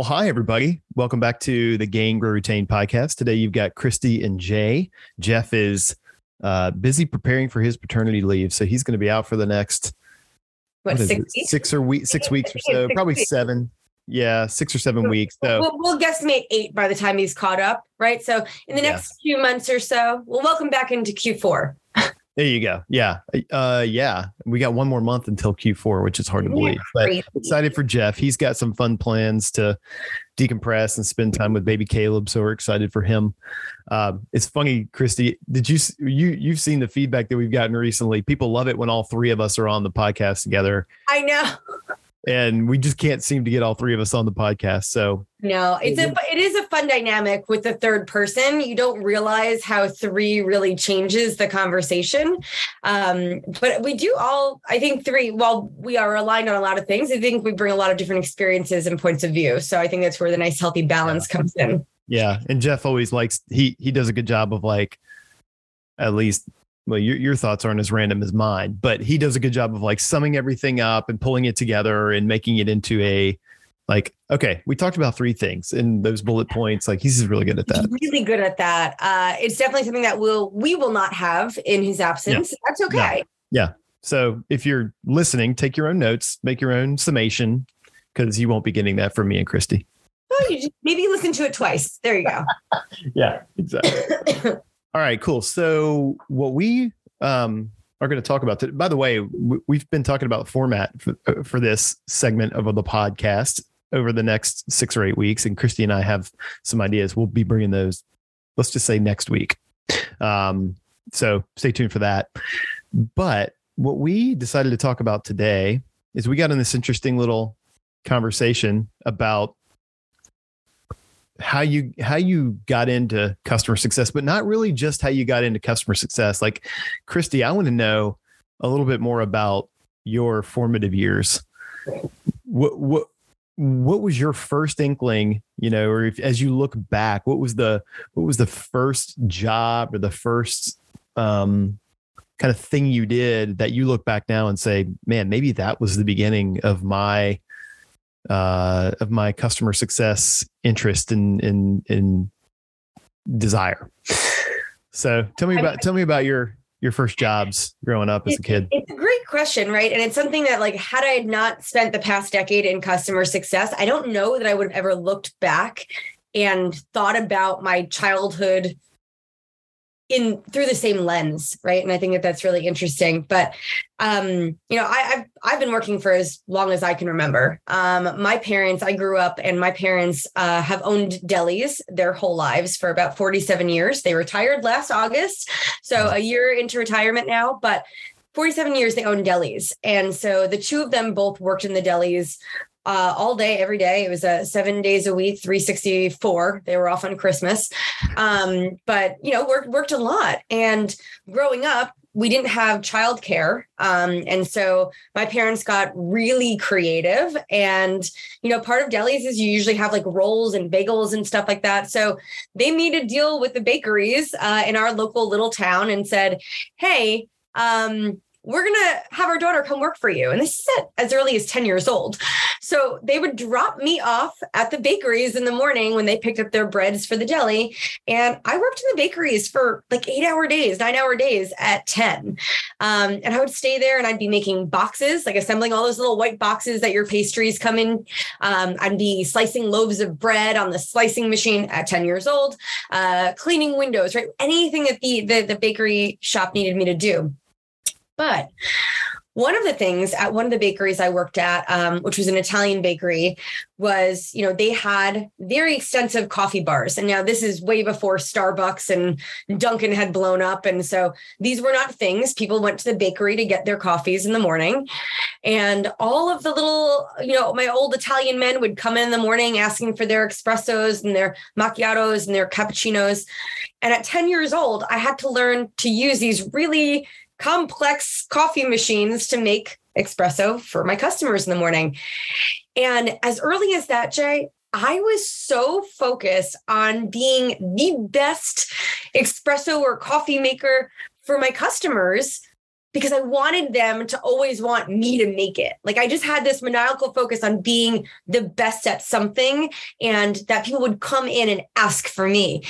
Well, hi, everybody. Welcome back to the Gain Grow Retain podcast. Today, you've got Christy and Jay. Jeff is uh, busy preparing for his paternity leave. So he's going to be out for the next what, what six, weeks? six or week, six weeks or so, probably weeks. seven. Yeah, six or seven weeks. So we'll, we'll guesstimate eight by the time he's caught up, right? So in the next yeah. few months or so, we'll welcome back into Q4. There you go. Yeah. Uh, yeah. We got one more month until Q4, which is hard to believe. But excited for Jeff. He's got some fun plans to decompress and spend time with baby Caleb. So we're excited for him. Uh, it's funny, Christy. Did you you you've seen the feedback that we've gotten recently? People love it when all three of us are on the podcast together. I know and we just can't seem to get all three of us on the podcast. So no, it's a it is a fun dynamic with the third person. You don't realize how three really changes the conversation. Um, but we do all, I think three. While we are aligned on a lot of things, I think we bring a lot of different experiences and points of view. So I think that's where the nice healthy balance yeah. comes in. Yeah, and Jeff always likes he he does a good job of like at least well, your, your thoughts aren't as random as mine, but he does a good job of like summing everything up and pulling it together and making it into a like, okay, we talked about three things in those bullet points. Like he's really good at that. He's really good at that. Uh, it's definitely something that will we will not have in his absence. Yeah. That's okay. Yeah. So if you're listening, take your own notes, make your own summation, because you won't be getting that from me and Christy. Well, you just, maybe listen to it twice. There you go. yeah, exactly. All right, cool. So what we um, are going to talk about today, by the way, we've been talking about format for, uh, for this segment of the podcast over the next six or eight weeks. And Christy and I have some ideas. We'll be bringing those, let's just say next week. Um, so stay tuned for that. But what we decided to talk about today is we got in this interesting little conversation about how you how you got into customer success, but not really just how you got into customer success. Like Christy, I want to know a little bit more about your formative years. What what what was your first inkling, you know, or if, as you look back, what was the what was the first job or the first um, kind of thing you did that you look back now and say, man, maybe that was the beginning of my uh, of my customer success interest in in in desire. So tell me about tell me about your your first jobs growing up as a kid? It's a great question, right? And it's something that, like, had I not spent the past decade in customer success, I don't know that I would have ever looked back and thought about my childhood in through the same lens, right? And I think that that's really interesting. But um, you know, I, have I've been working for as long as I can remember. Um, my parents, I grew up, and my parents uh, have owned delis their whole lives for about 47 years. They retired last August, so a year into retirement now, but 47 years they owned delis. And so the two of them both worked in the delis uh, all day, every day. It was uh, seven days a week, 364. They were off on Christmas. Um, but, you know, worked, worked a lot. And growing up, we didn't have childcare. Um, and so my parents got really creative. And, you know, part of delis is you usually have like rolls and bagels and stuff like that. So they made a deal with the bakeries uh, in our local little town and said, hey, um, we're going to have our daughter come work for you. And this is at as early as 10 years old. So they would drop me off at the bakeries in the morning when they picked up their breads for the deli. And I worked in the bakeries for like eight hour days, nine hour days at 10. Um, and I would stay there and I'd be making boxes, like assembling all those little white boxes that your pastries come in. Um, I'd be slicing loaves of bread on the slicing machine at 10 years old, uh, cleaning windows, right? Anything that the, the, the bakery shop needed me to do. But one of the things at one of the bakeries I worked at, um, which was an Italian bakery, was you know they had very extensive coffee bars, and now this is way before Starbucks and Dunkin' had blown up, and so these were not things. People went to the bakery to get their coffees in the morning, and all of the little you know my old Italian men would come in, in the morning asking for their espressos and their macchiatos and their cappuccinos, and at ten years old I had to learn to use these really complex coffee machines to make espresso for my customers in the morning. And as early as that, Jay, I was so focused on being the best espresso or coffee maker for my customers because I wanted them to always want me to make it. Like I just had this maniacal focus on being the best at something and that people would come in and ask for me.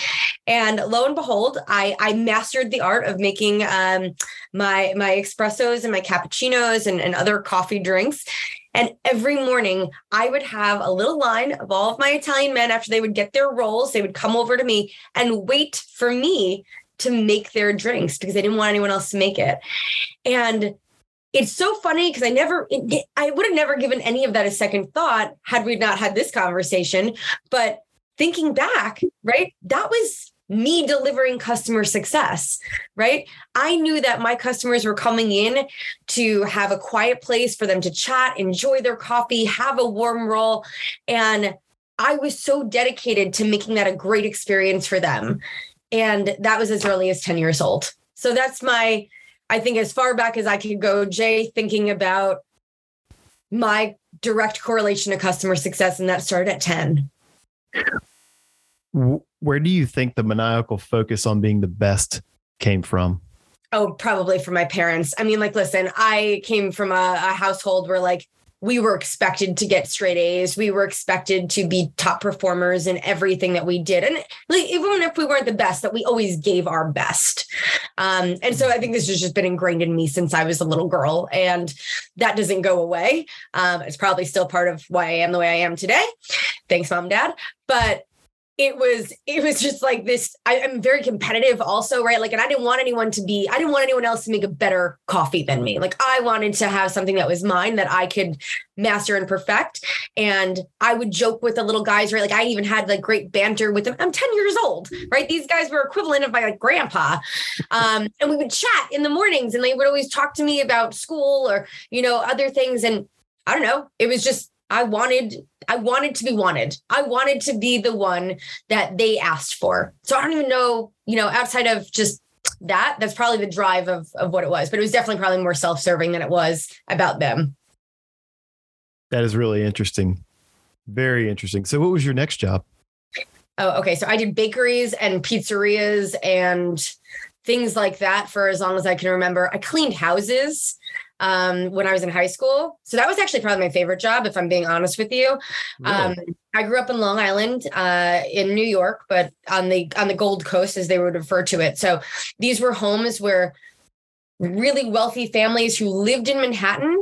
And lo and behold, I, I mastered the art of making um, my, my espressos and my cappuccinos and, and other coffee drinks. And every morning, I would have a little line of all of my Italian men after they would get their rolls. They would come over to me and wait for me to make their drinks because they didn't want anyone else to make it. And it's so funny because I never, it, I would have never given any of that a second thought had we not had this conversation. But thinking back, right, that was me delivering customer success, right? I knew that my customers were coming in to have a quiet place for them to chat, enjoy their coffee, have a warm roll. And I was so dedicated to making that a great experience for them. And that was as early as 10 years old. So that's my, I think, as far back as I could go, Jay, thinking about my direct correlation to customer success. And that started at 10 where do you think the maniacal focus on being the best came from? Oh, probably from my parents. I mean, like, listen, I came from a, a household where like we were expected to get straight A's. We were expected to be top performers in everything that we did. And like, even if we weren't the best, that we always gave our best. Um, and so I think this has just been ingrained in me since I was a little girl. And that doesn't go away. Um, it's probably still part of why I am the way I am today. Thanks, mom, dad. But it was it was just like this I, am very competitive also right? Like and i didn't want anyone to be i didn't want anyone else to make a better coffee than me. Like i wanted to have something that was mine that i could master and perfect. And i would joke with the little guys right? Like i even had like great banter with them. I'm 10 years old right? These guys were equivalent of my like grandpa. Um, and we would chat in the mornings and they would always talk to me about school or you know other things. And i don't know it was just I wanted I wanted to be wanted. I wanted to be the one that they asked for. So I don't even know, you know, outside of just that, that's probably the drive of of what it was. But it was definitely probably more self-serving than it was about them. That is really interesting. Very interesting. So what was your next job? Oh, okay. So I did bakeries and pizzerias and things like that for as long as I can remember. I cleaned houses um, when I was in high school. So that was actually probably my favorite job, if I'm being honest with you. Really? Um, I grew up in Long Island, uh, in New York, but on the on the Gold Coast, as they would refer to it. So these were homes where really wealthy families who lived in Manhattan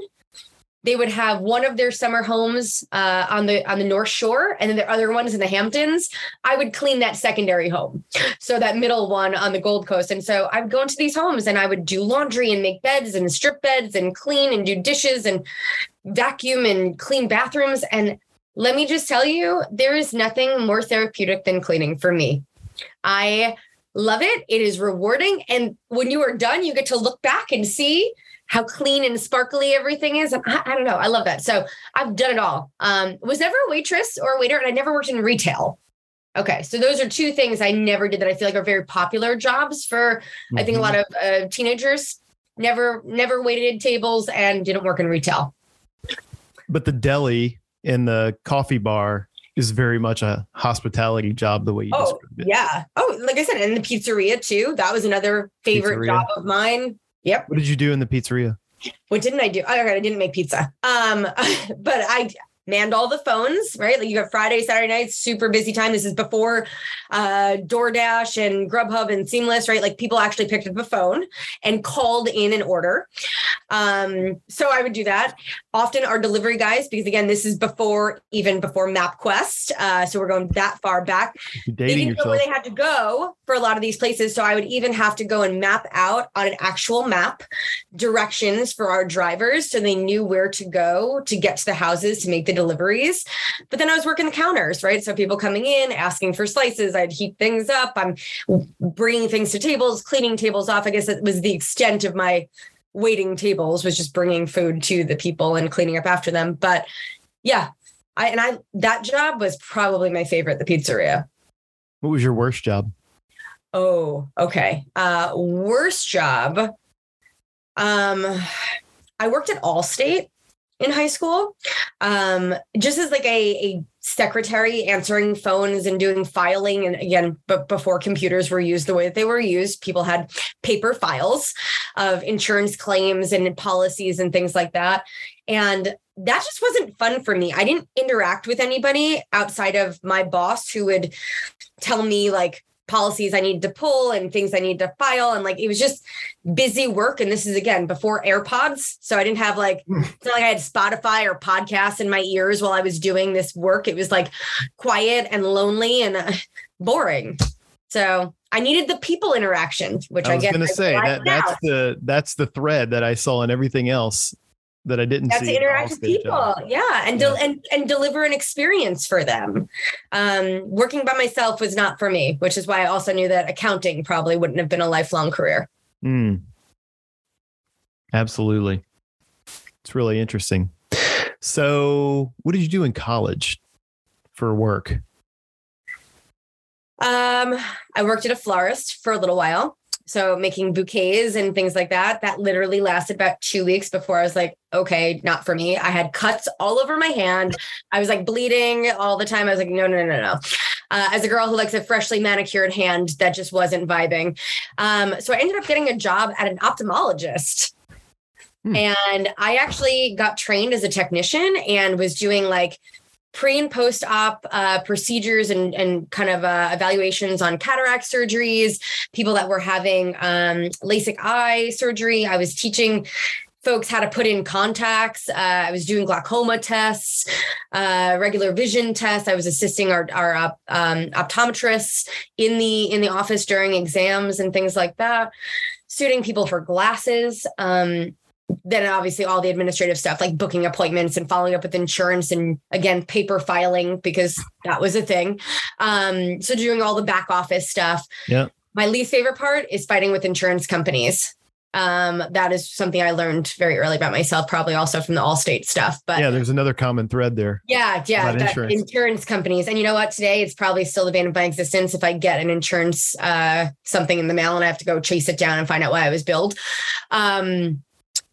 they would have one of their summer homes uh, on the on the North Shore, and then the other ones in the Hamptons. I would clean that secondary home, so that middle one on the Gold Coast. And so I would go into these homes, and I would do laundry and make beds and strip beds and clean and do dishes and vacuum and clean bathrooms. And let me just tell you, there is nothing more therapeutic than cleaning for me. I love it. It is rewarding, and when you are done, you get to look back and see how clean and sparkly everything is. I, I, don't know. I love that. So I've done it all. Um, was never a waitress or a waiter, and I never worked in retail. Okay, so those are two things I never did that I feel like are very popular jobs for mm-hmm. I think a lot mm-hmm. of uh, teenagers. Never, never waited tables and didn't work in retail. But the deli and the coffee bar is very much a hospitality job the way you oh, Yeah. Oh, like I said, and the pizzeria too. That was another favorite pizzeria. job of mine. Yep. What did you do in the pizzeria? What didn't I do? Oh, I didn't make pizza. Um, but I manned all the phones, right? Like you have Friday, Saturday nights, super busy time. This is before uh, DoorDash and Grubhub and Seamless, right? Like people actually picked up a phone and called in an order. Um, so I would do that. Often our delivery guys, because again, this is before even before MapQuest. Uh, so we're going that far back. they didn't yourself. know where they had to go for a lot of these places. So I would even have to go and map out on an actual map directions for our drivers so they knew where to go to get to the houses to make the deliveries. But then I was working the counters, right? So people coming in, asking for slices, I'd heat things up. I'm bringing things to tables, cleaning tables off. I guess that was the extent of my waiting tables was just bringing food to the people and cleaning up after them. But yeah, I and I that job was probably my favorite, the pizzeria. What was your worst job? Oh, okay. Uh worst job. Um I worked at Allstate in high school, um, just as like a, a secretary answering phones and doing filing. And again, but before computers were used the way that they were used, people had paper files of insurance claims and policies and things like that. And that just wasn't fun for me. I didn't interact with anybody outside of my boss who would tell me like policies I needed to pull and things I needed to file. And like it was just busy work. And this is again before AirPods. So I didn't have like hmm. it's not like I had Spotify or podcasts in my ears while I was doing this work. It was like quiet and lonely and uh, boring. So I needed the people interaction, which I, was going to say that that's the that's the thread that I saw in everything else that I didn't That's see. to interact with people. Yeah. And, yeah. and, and deliver an experience for them. Um, working by myself was not for me, which is why I also knew that accounting probably wouldn't have been a lifelong career. Mm. Absolutely. It's really interesting. So, what did you do in college for work? Um, I worked at a florist for a little while. So making bouquets and things like that, that literally lasted about two weeks before I was like, okay, not for me. I had cuts all over my hand. I was like bleeding all the time. I was like, no, no, no, no. Uh, as a girl who likes a freshly manicured hand, that just wasn't vibing. Um, so I ended up getting a job at an ophthalmologist. Hmm. And I actually got trained as a technician and was doing like pre and post op uh, procedures and, and kind of uh, evaluations on cataract surgeries, people that were having um, LASIK eye surgery. I was teaching folks how to put in contacts. Uh, I was doing glaucoma tests, uh, regular vision tests. I was assisting our, our um, optometrists in the in the office during exams and things like that. Suiting people for glasses. Um, then obviously all the administrative stuff like booking appointments and following up with insurance and again paper filing because that was a thing. Um so doing all the back office stuff. Yeah. My least favorite part is fighting with insurance companies. Um that is something i learned very early about myself probably also from the allstate stuff but yeah there's another common thread there. Yeah yeah insurance. insurance. companies. And you know what? Today it's probably still the bane of my existence if i get an insurance uh something in the mail and i have to go chase it down and find out why i was billed. Um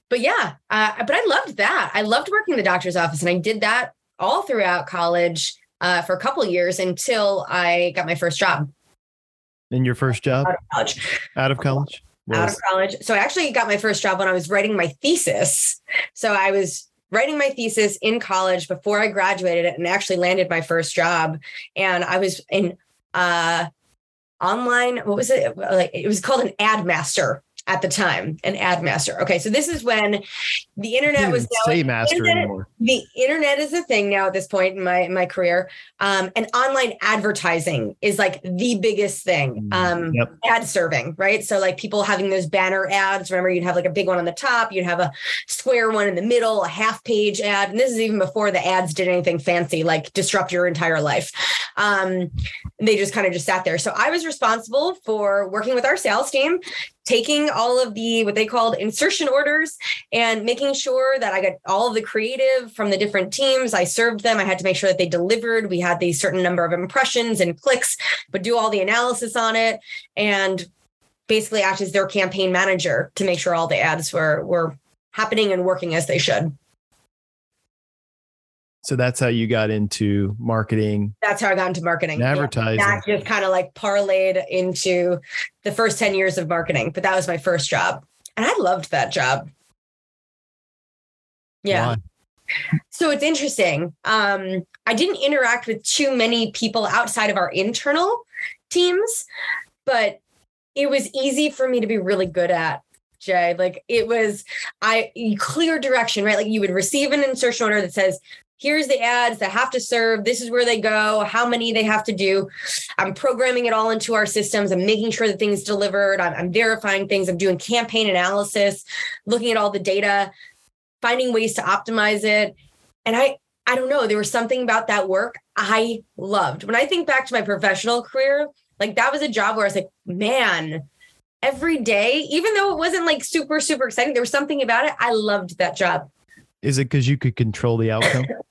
but yeah, uh, but I loved that. I loved working in the doctor's office, and I did that all throughout college uh, for a couple of years until I got my first job. In your first job? Out of college. Out of college. Was. Out of college. So I actually got my first job when I was writing my thesis. So I was writing my thesis in college before I graduated and actually landed my first job. And I was in uh online, what was it? Like it was called an ad master at the time, an ad master. Okay, so this is when the internet was now say master internet, anymore. The internet is a thing now at this point in my in my career, um, and online advertising is like the biggest thing. Mm, um, yep. Ad serving, right? So like people having those banner ads. Remember, you'd have like a big one on the top, you'd have a square one in the middle, a half page ad, and this is even before the ads did anything fancy like disrupt your entire life. Um, they just kind of just sat there. So I was responsible for working with our sales team taking all of the what they called insertion orders and making sure that I got all of the creative from the different teams. I served them. I had to make sure that they delivered. We had the certain number of impressions and clicks, but do all the analysis on it and basically act as their campaign manager to make sure all the ads were were happening and working as they should. So that's how you got into marketing. That's how I got into marketing. And advertising. Yeah, that just kind of like parlayed into the first 10 years of marketing. But that was my first job. And I loved that job. Yeah. Why? So it's interesting. Um, I didn't interact with too many people outside of our internal teams, but it was easy for me to be really good at Jay. Like it was I clear direction, right? Like you would receive an insertion order that says here's the ads that have to serve this is where they go how many they have to do. I'm programming it all into our systems. I'm making sure that things delivered. I'm, I'm, verifying things. I'm doing campaign analysis looking at all the data finding ways to optimize it. And i i don't know there was something about that work i loved. When i think back to my professional career like that was a job where i was like man every day even though it wasn't like super super exciting there was something about it. I loved that job. Is it because you could control the outcome?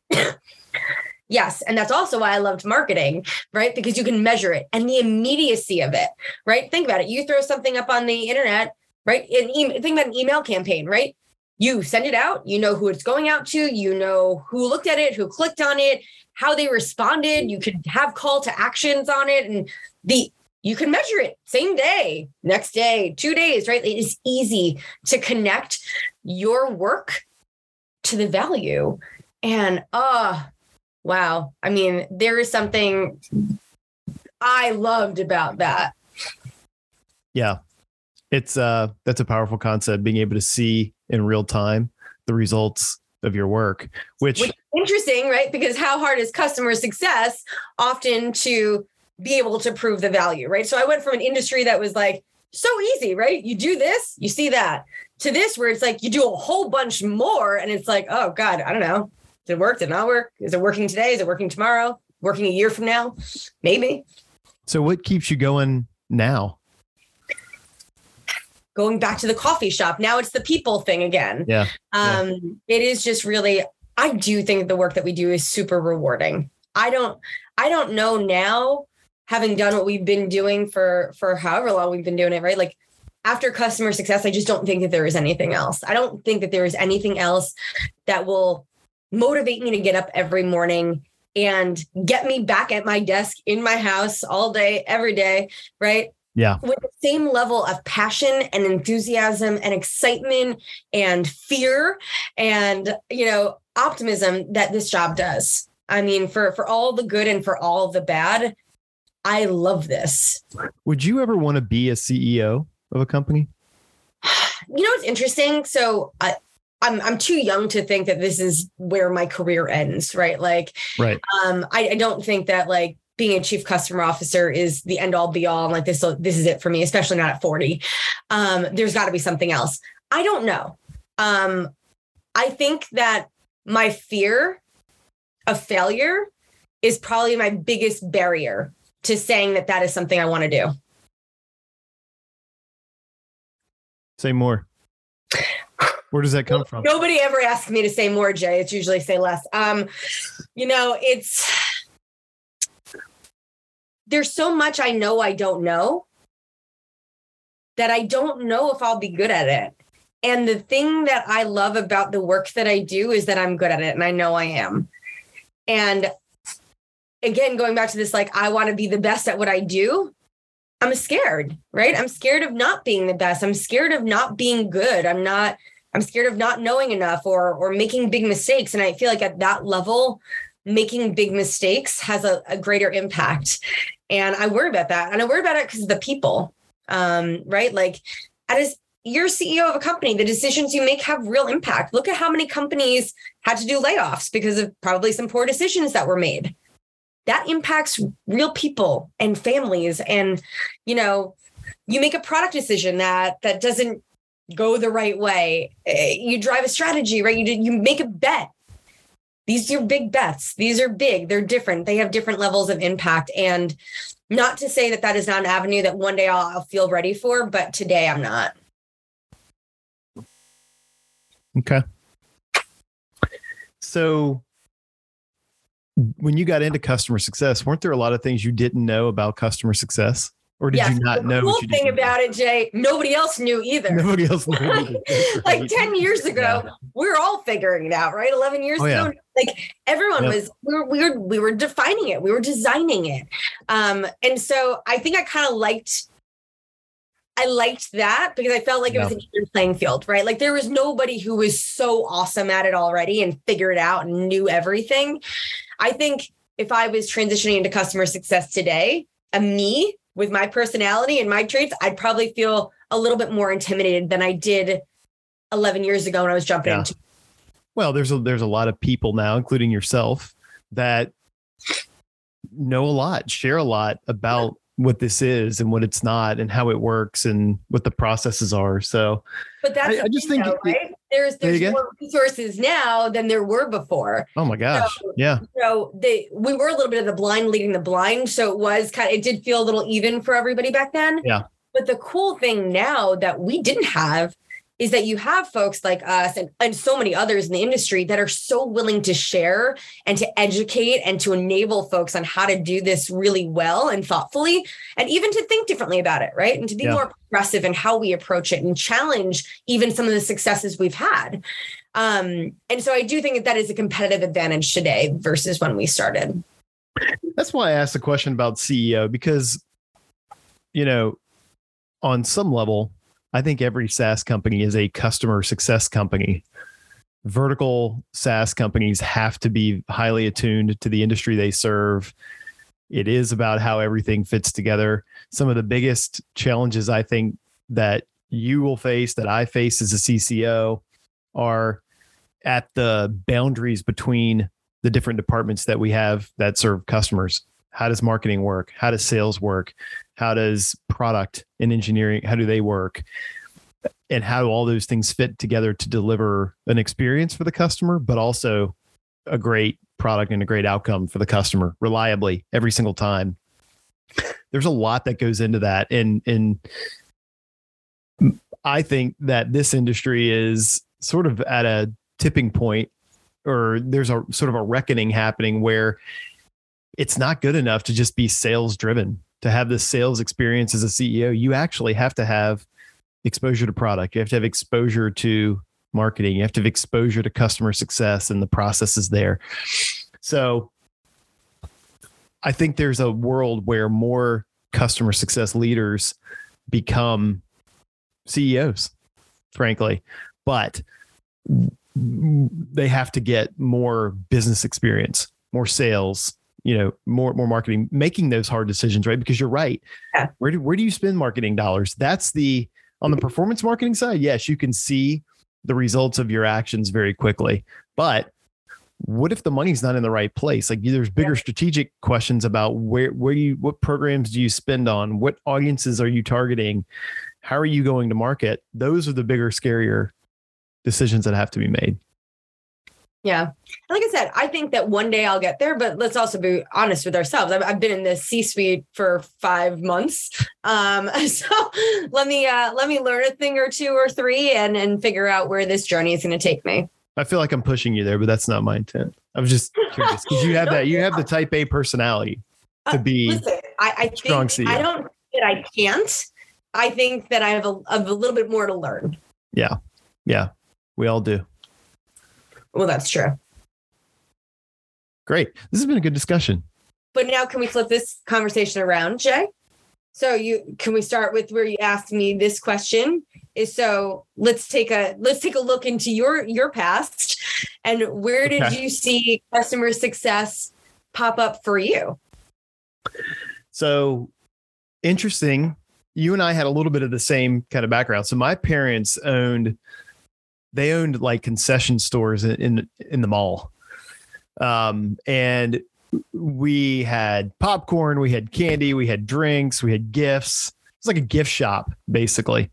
Yes. And that's also why I loved marketing, right? Because you can measure it and the immediacy of it, right? Think about it. You throw something up on the internet, right? An e- think about an email campaign, right? you send it out, you know who it's going out to, you know who looked at it, who clicked on it, how they responded. You could have call to actions on it and the you can measure it same day, next day, two days, right? It is easy to connect your work to the value. And uh wow. I mean, there is something I loved about that. Yeah. It's uh that's a powerful concept being able to see in real time the results of your work, which, which interesting, right? Because how hard is customer success often to be able to prove the value, right? So I went from an industry that was like so easy, right? You do this, you see that, to this where it's like you do a whole bunch more, and it's like, oh God, I don't know. Did it work? Did it not work? Is it working today? Is it working tomorrow? Working a year from now? Maybe. So what keeps you going now? Going back to the coffee shop. Now it's the people thing again. Yeah. Um, yeah. it is just really, I do think the work that we do is super rewarding. I don't, I don't know now having done what we've been doing for for however long we've been doing it, right? Like after customer success, I just don't think that there is anything else. I don't think that there is anything else that will motivate me to get up every morning and get me back at my desk in my house all day, every day, right? Yeah. With the same level of passion and enthusiasm and excitement and fear and, you know, optimism that this job does. I mean, for for all the good and for all the bad, I love this. Would you ever want to be a CEO of a company? You know, it's interesting. So I, I'm I'm too young to think that this is where my career ends, right? Like, right. Um, I, I don't think that like being a chief customer officer is the end all be all. Like this, this is it for me, especially not at 40. Um, there's got to be something else. I don't know. Um, I think that my fear of failure is probably my biggest barrier to saying that that is something I want to do. Say more. Where does that come from? Nobody ever asks me to say more, Jay. It's usually say less. Um, you know, it's there's so much I know I don't know that I don't know if I'll be good at it. And the thing that I love about the work that I do is that I'm good at it and I know I am. And again, going back to this, like, I want to be the best at what I do. I'm scared, right? I'm scared of not being the best. I'm scared of not being good. I'm not, I'm scared of not knowing enough or or making big mistakes. And I feel like at that level, making big mistakes has a, a greater impact. And I worry about that. And I worry about it because of the people. Um, right? Like as you're CEO of a company, the decisions you make have real impact. Look at how many companies had to do layoffs because of probably some poor decisions that were made that impacts real people and families and you know you make a product decision that that doesn't go the right way. Eh, you drive a strategy right? You you make a bet. These are big bets. These are big. They're different. They have different levels of impact. And not to say that that is not an avenue that one day I'll, I'll feel ready for but today i'm not. Okay. So when you got into customer success, weren't there a lot of things you didn't know about customer success? Or did yes, you not the know? The cool thing about it, Jay, nobody else knew either. Nobody else knew. like 10 years ago, yeah. we are all figuring it out, right? 11 years oh, ago, yeah. like everyone was, we were, we were, we were defining it. We were designing it. Um, and so I think I kind of liked I liked that because I felt like yeah. it was an even playing field, right? Like there was nobody who was so awesome at it already and figured it out and knew everything. I think if I was transitioning into customer success today, a me with my personality and my traits, I'd probably feel a little bit more intimidated than I did 11 years ago when I was jumping yeah. into. Well, there's a there's a lot of people now, including yourself, that know a lot, share a lot about what this is and what it's not and how it works and what the processes are. So, but that's I, I just think though, right? There's there's there more resources now than there were before. Oh my gosh, so, yeah. So they we were a little bit of the blind leading the blind, so it was kind of it did feel a little even for everybody back then. Yeah. But the cool thing now that we didn't have is that you have folks like us and, and so many others in the industry that are so willing to share and to educate and to enable folks on how to do this really well and thoughtfully and even to think differently about it right? And to be yeah. more progressive in how we approach it and challenge even some of the successes we've had. Um, and so i do think that that is a competitive advantage today versus when we started. That's why i asked the question about ceo because you know on some level I think every SaaS company is a customer success company. Vertical SaaS companies have to be highly attuned to the industry they serve. It is about how everything fits together. Some of the biggest challenges I think that you will face, that I face as a CCO, are at the boundaries between the different departments that we have that serve customers. How does marketing work? How does sales work? How does product and engineering, how do they work? And how do all those things fit together to deliver an experience for the customer, but also a great product and a great outcome for the customer reliably every single time. There's a lot that goes into that. And and I think that this industry is sort of at a tipping point or there's a sort of a reckoning happening where it's not good enough to just be sales driven to have this sales experience as a CEO, you actually have to have exposure to product. You have to have exposure to marketing. You have to have exposure to customer success and the processes there. So I think there's a world where more customer success leaders become CEOs, frankly, but they have to get more business experience, more sales, you know more more marketing making those hard decisions right? Because you're right. Yeah. where do where do you spend marketing dollars? That's the on the performance marketing side yes you can see the results of your actions very quickly. But what if the money's not in the right place? Like there's bigger yeah. strategic questions about where where you what programs do you spend on? What audiences are you targeting? How are you going to market? Those are the bigger scarier decisions that have to be made yeah. Like I said, I think that one day I'll get there, but let's also be honest with ourselves. I've, I've been in the C suite for five months. Um, so let me, uh, let me learn a thing or two or three and, and figure out where this journey is going to take me. I feel like I'm pushing you there, but that's not my intent. I'm just curious because you have no, that, you have the type A personality to uh, be uh, listen, I, I strong CEO. I don't that I can't. I think that I have a, have a little bit more to learn. Yeah. Yeah. We all do. Well, that's true. Great. This has been a good discussion. But now can we flip this conversation around, Jay? So you can we start with where you asked me this question is so let's take a let's take a look into your your past and where did okay. you see customer success pop up for you? So interesting. You and I had a little bit of the same kind of background. So my parents owned they owned like concession stores in in, the mall, um, and we had popcorn, we had candy, we had drinks, we had gifts. It's like a gift shop basically,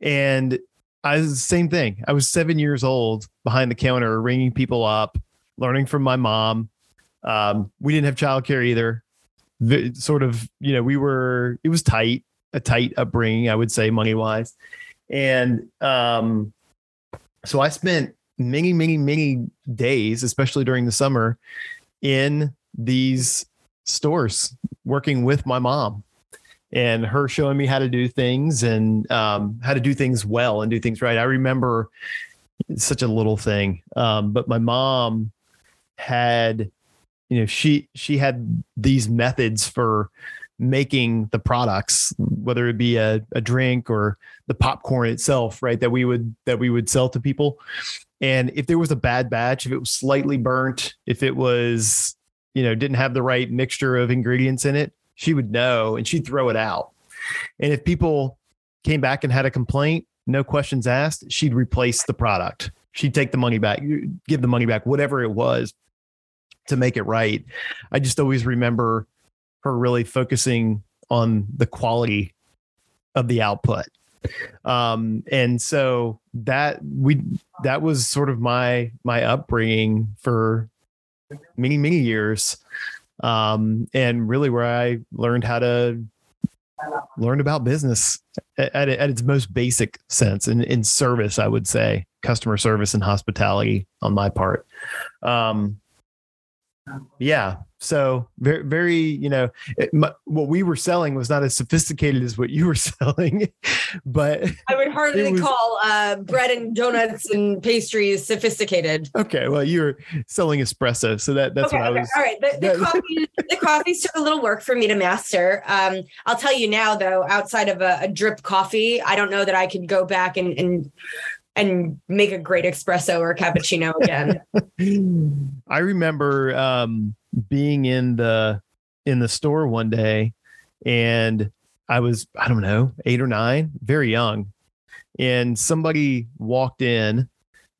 and I was the same thing. I was seven years old behind the counter, ringing people up, learning from my mom. Um, we didn't have childcare either. The, sort of, you know, we were. It was tight, a tight upbringing, I would say, money wise, and um, so I spent many, many, many days, especially during the summer, in these stores working with my mom and her showing me how to do things and um, how to do things well and do things right. I remember such a little thing, um, but my mom had, you know, she she had these methods for making the products, whether it be a, a drink or the popcorn itself, right? That we would that we would sell to people. And if there was a bad batch, if it was slightly burnt, if it was, you know, didn't have the right mixture of ingredients in it, she would know and she'd throw it out. And if people came back and had a complaint, no questions asked, she'd replace the product. She'd take the money back, give the money back, whatever it was to make it right. I just always remember her really focusing on the quality of the output. Um, and so that we that was sort of my my upbringing for many many years um, and really where i learned how to learn about business at, at, at its most basic sense in, in service, I would say customer service and hospitality on my part. Um, yeah. So very, very, you know, it, my, what we were selling was not as sophisticated as what you were selling, but I would hardly was, call uh, bread and donuts and pastries sophisticated. Okay, well, you were selling espresso, so that that's okay, what okay. I was. All right, the, the coffee, the coffees took a little work for me to master. Um, I'll tell you now, though, outside of a, a drip coffee, I don't know that I could go back and, and and make a great espresso or cappuccino again. I remember um, being in the in the store one day and I was I don't know, 8 or 9, very young. And somebody walked in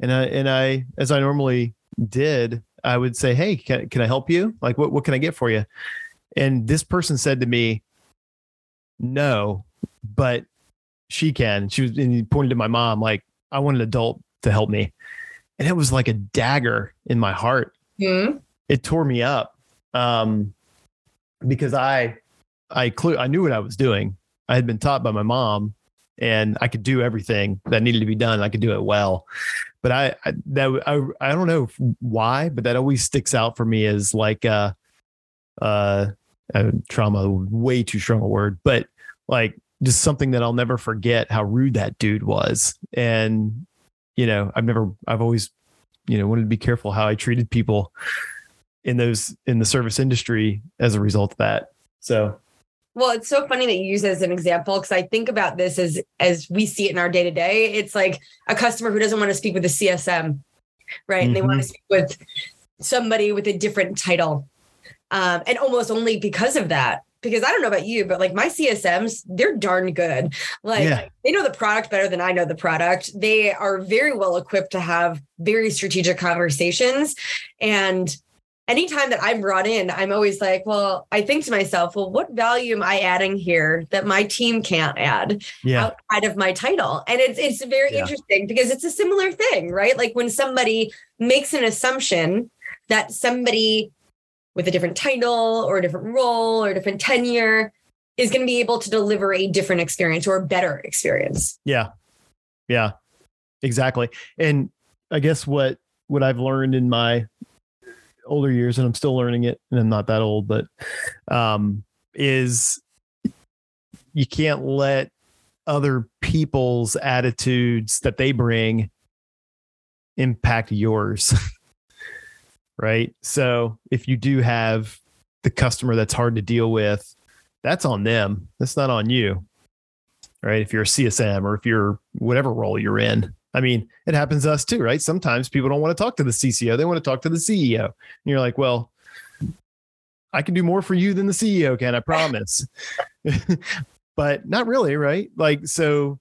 and I and I as I normally did, I would say, "Hey, can, can I help you? Like what what can I get for you?" And this person said to me, "No, but she can." She was and he pointed to my mom like I want an adult to help me. And it was like a dagger in my heart. Mm-hmm. It tore me up. Um, because I, I I knew what I was doing. I had been taught by my mom and I could do everything that needed to be done. I could do it well, but I, I that I, I don't know why, but that always sticks out for me as like, uh, uh, trauma, way too strong a word, but like just something that I'll never forget how rude that dude was. And, you know, I've never, I've always, you know, wanted to be careful how I treated people in those, in the service industry as a result of that. So, well, it's so funny that you use it as an example because I think about this as as we see it in our day to day. It's like a customer who doesn't want to speak with a CSM, right? Mm-hmm. And they want to speak with somebody with a different title, um, and almost only because of that because I don't know about you, but like my CSMs, they're darn good. Like yeah. they know the product better than I know the product. They are very well equipped to have very strategic conversations. And anytime that I'm brought in, I'm always like, well, I think to myself, well, what value am I adding here that my team can't add yeah. outside of my title? And it's it's very yeah. interesting because it's a similar thing, right? Like when somebody makes an assumption that somebody with a different title or a different role or a different tenure is going to be able to deliver a different experience or a better experience. Yeah. Yeah. Exactly. And I guess what what I've learned in my older years and I'm still learning it and I'm not that old but um is you can't let other people's attitudes that they bring impact yours. right? So if you do have the customer that's hard to deal with, that's on them. That's not on you, right? If you're a CSM or if you're whatever role you're in. I mean, it happens to us too, right? Sometimes people don't want to talk to the CCO, they want to talk to the CEO. And you're like, well, I can do more for you than the CEO can, I promise. but not really, right? Like, so,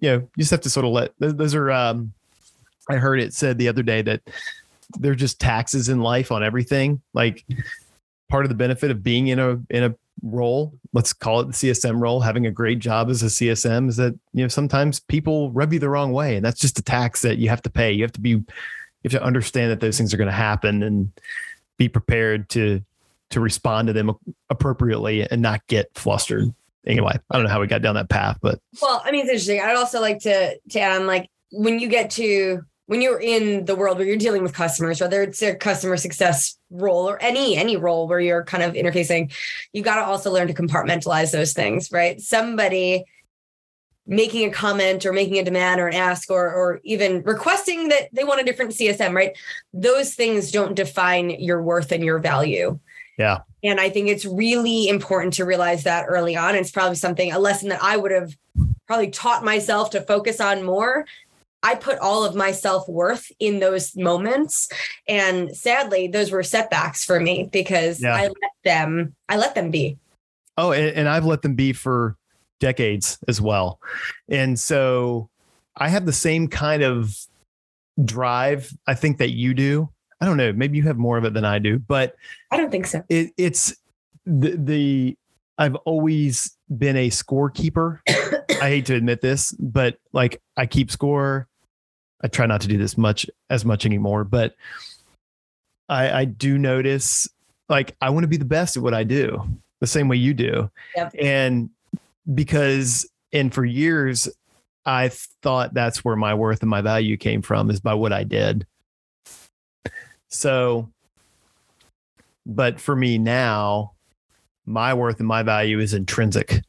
you know, you just have to sort of let those are, um, I heard it said the other day that they're just taxes in life on everything. Like part of the benefit of being in a in a role, let's call it the CSM role, having a great job as a CSM is that you know sometimes people rub you the wrong way, and that's just a tax that you have to pay. You have to be you have to understand that those things are going to happen and be prepared to to respond to them appropriately and not get flustered. Anyway, I don't know how we got down that path, but well, I mean, it's interesting. I'd also like to to add on like when you get to when you're in the world where you're dealing with customers whether it's a customer success role or any any role where you're kind of interfacing you got to also learn to compartmentalize those things right? Somebody making a comment or making a demand or an ask or or even requesting that they want a different CSM right? Those things don't define your worth and your value. Yeah. And i think it's really important to realize that early on. It's probably something a lesson that i would have probably taught myself to focus on more I put all of my self worth in those moments. And sadly, those were setbacks for me because yeah. I let them, I let them be. Oh, and, and I've let them be for decades as well. And so I have the same kind of drive, I think that you do. I don't know, maybe you have more of it than I do, but I don't think so. It, it's the, the, I've always been a scorekeeper. I hate to admit this, but like I keep score. I try not to do this much as much anymore, but I, I do notice like I want to be the best at what I do, the same way you do. Yep. And because and for years I thought that's where my worth and my value came from is by what I did. So, but for me now, my worth and my value is intrinsic.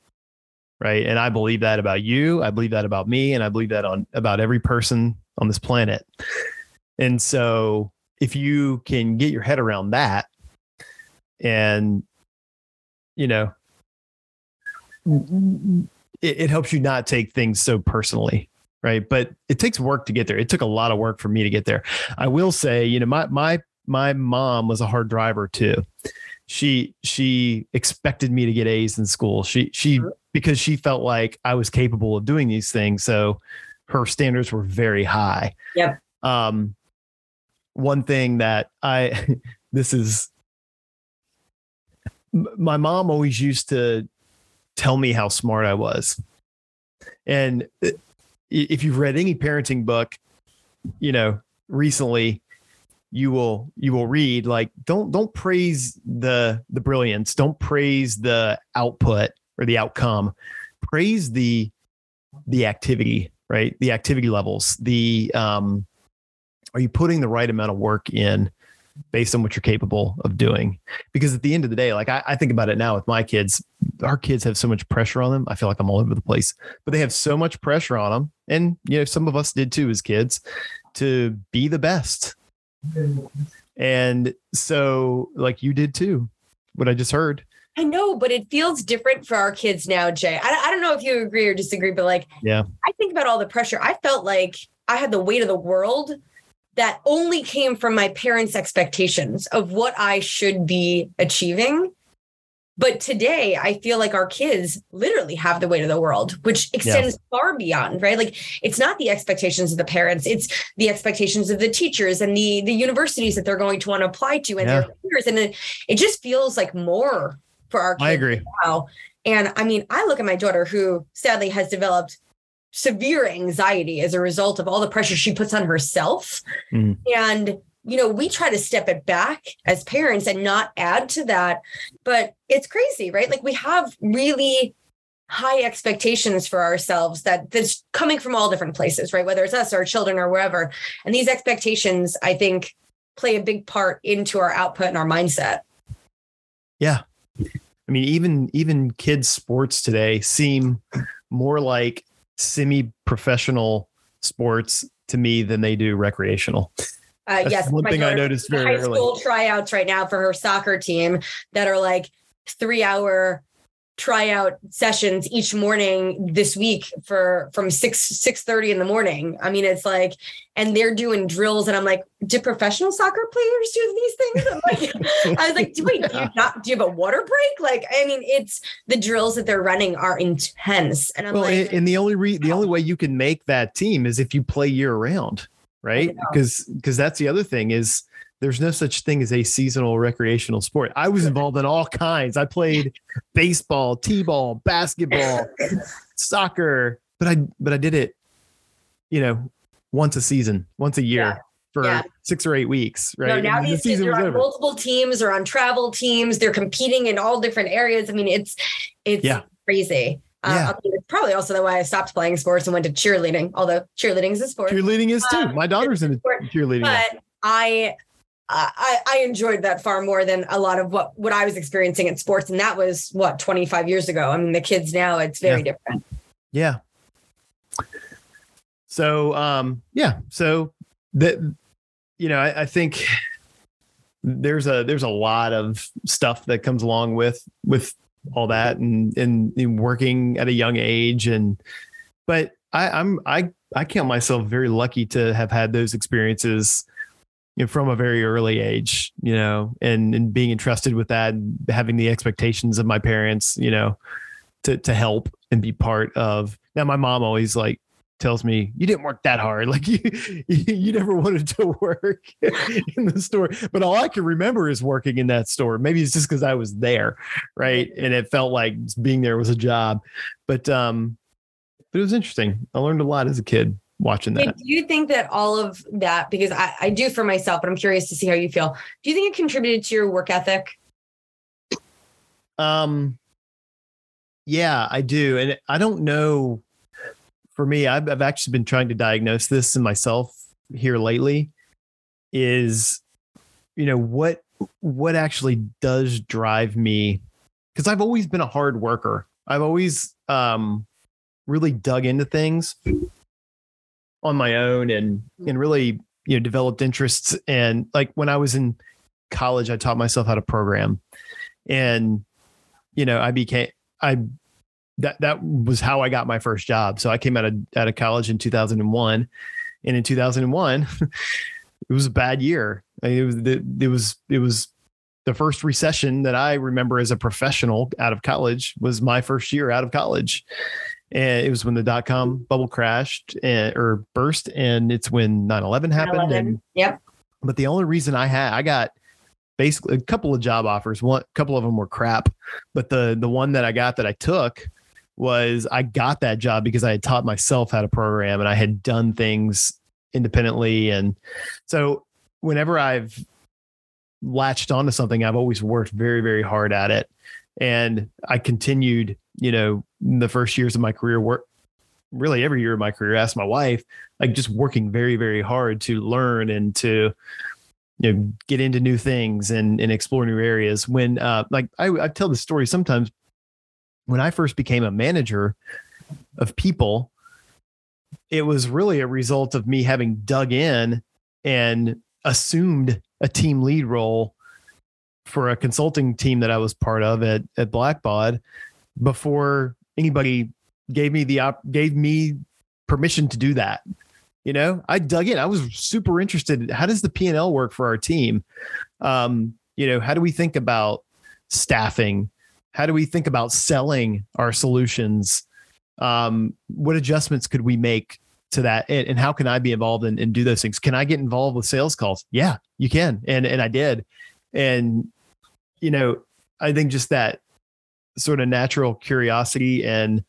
Right. And I believe that about you. I believe that about me. And I believe that on about every person on this planet. And so if you can get your head around that and, you know, it, it helps you not take things so personally right? But it takes work to get there. It took a lot of work for me to get there. I will say you know my my my mom was a hard driver too. She she expected me to get a's in school. She she because she felt like i was capable of doing these things. So her standards were very high yep um one thing that i this is my mom always used to tell me how smart I was. And uh, if you've read any parenting book, you know, recently, you will you will read like don't don't praise the the brilliance, don't praise the output or the outcome. Praise the the activity, right? The activity levels. The um are you putting the right amount of work in based on what you're capable of doing. Because at the end of the day, like I, I, think about it now with my kids, our kids have so much pressure on them. I feel like I'm all over the place, but they have so much pressure on them. And, you know, some of us did too as kids to be the best. And so, like you did too, what I just heard. I know, but it feels different for our kids now, Jay. I, I don't know if you agree or disagree, but like, yeah, I think about all the pressure. I felt like I had the weight of the world that only came from my parents' expectations of what I should be achieving. But today, I feel like our kids literally have the weight of the world, which extends yeah. far beyond, right? Like it's not the expectations of the parents, it's the expectations of the teachers and the the universities that they're going to want to apply to and yeah. their peers. And it, it just feels like more for our kids. I agree. Now. And I mean, I look at my daughter who sadly has developed severe anxiety as a result of all the pressure she puts on herself. Mm. And, you know, we try to step it back as parents and not add to that. But it's crazy, right? Like we have really high expectations for ourselves that that's coming from all different places, right? Whether it's us or our children or wherever. And these expectations, I think, play a big part into our output and our mindset. Yeah. I mean, even even kids sports today seem more like semi-professional sports to me than they do recreational. Uh, yes, one thing I noticed very high school tryouts right now for her soccer team that are like three hour tryout sessions each morning this week for from 6 6 30 in the morning. I mean it's like and they're doing drills and i'm like do professional soccer players do these things? I'm like, i was like wait do you not do you have a water break? Like i mean it's the drills that they're running are intense and i'm well, like and the only re- the only way you can make that team is if you play year round right? Because because that's the other thing is there's no such thing as a seasonal recreational sport. I was involved in all kinds. I played baseball, t-ball, basketball, soccer, but I but I did it, you know, once a season, once a year. Yeah. For yeah. six or eight weeks, right? No, now these the kids are on over. multiple teams or on travel teams. They're competing in all different areas. I mean, it's it's yeah. crazy. Uh, yeah. it's probably also the why I stopped playing sports and went to cheerleading. Although cheerleading is a sport. Cheerleading is too. My daughter's in cheerleading. But I I, I enjoyed that far more than a lot of what what I was experiencing in sports, and that was what 25 years ago. I mean, the kids now it's very yeah. different. Yeah. So, um, yeah. So that you know, I, I think there's a there's a lot of stuff that comes along with with all that and, and, and working at a young age and but I, I'm I I count myself very lucky to have had those experiences you know, from a very early age, you know, and, and being entrusted with that, and having the expectations of my parents, you know, to, to help and be part of. Now, my mom always like tells me, you didn't work that hard. Like you, you never wanted to work in the store, but all I can remember is working in that store. Maybe it's just cause I was there. Right. And it felt like being there was a job, but, um, but it was interesting. I learned a lot as a kid watching that. do you think that all of that, because I, I do for myself, but I'm curious to see how you feel. Do you think it contributed to your work ethic? Um, Yeah, I do. And I don't know for me, I've, I've actually been trying to diagnose this in myself here lately is, you know, what, what actually does drive me? Cause I've always been a hard worker. I've always, um, really dug into things on my own and, mm. and really, you know, developed interests. And like when I was in college, I taught myself how to program and, you know, I became, I that that was how I got my first job. So I came out of out of college in 2001, and in 2001, it was a bad year. it was it was it was the first recession that I remember as a professional out of college was my first year out of college. And it was when the dot com mm-hmm. bubble crashed and, or burst, and it's when 9 11 happened. 9/11. And, yep. But the only reason I had, I got basically a couple of job offers. One, a couple of them were crap, but the the one that I got that I took was I got that job because I had taught myself how to program and I had done things independently. And so whenever I've latched onto something, I've always worked very, very hard at it. And I continued, you know, the first years of my career work really every year of my career, asked my wife, like just working very, very hard to learn and to you know get into new things and and explore new areas. When uh like I, I tell the story sometimes when I first became a manager of people, it was really a result of me having dug in and assumed a team lead role for a consulting team that I was part of at, at Blackbaud before anybody gave me the op- gave me permission to do that. You know, I dug in. I was super interested. How does the P and L work for our team? Um, you know, how do we think about staffing? How do we think about selling our solutions? Um, what adjustments could we make to that? And, and how can I be involved and, and do those things? Can I get involved with sales calls? Yeah, you can. And, and I did. And, you know, I think just that sort of natural curiosity and,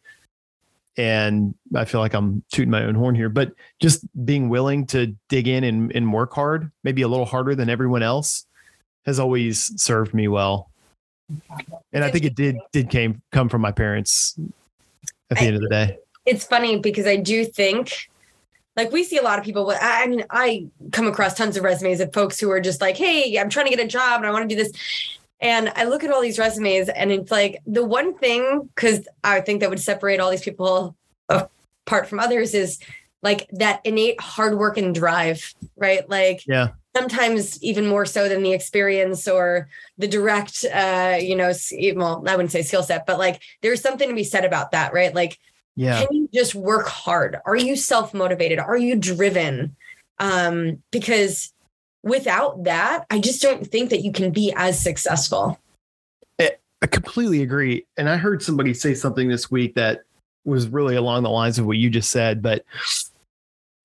and I feel like I'm tooting my own horn here, but just being willing to dig in and, and work hard, maybe a little harder than everyone else, has always served me well and I think it did did came come from my parents at the I, end of the day. It's funny because I do think like we see a lot of people I mean I come across tons of resumes of folks who are just like, "Hey, I'm trying to get a job and I want to do this." And I look at all these resumes and it's like the one thing cuz I think that would separate all these people apart from others is like that innate hard work and drive, right? Like yeah. sometimes even more so than the experience or the direct uh you know well i wouldn't say skill set but like there's something to be said about that right? Like yeah. can you just work hard? Are you self motivated are you driven? Um because without that i just don't think that you can be as successful. Eh, i completely agree. And i heard somebody say something this week that was really along the lines of what you just said but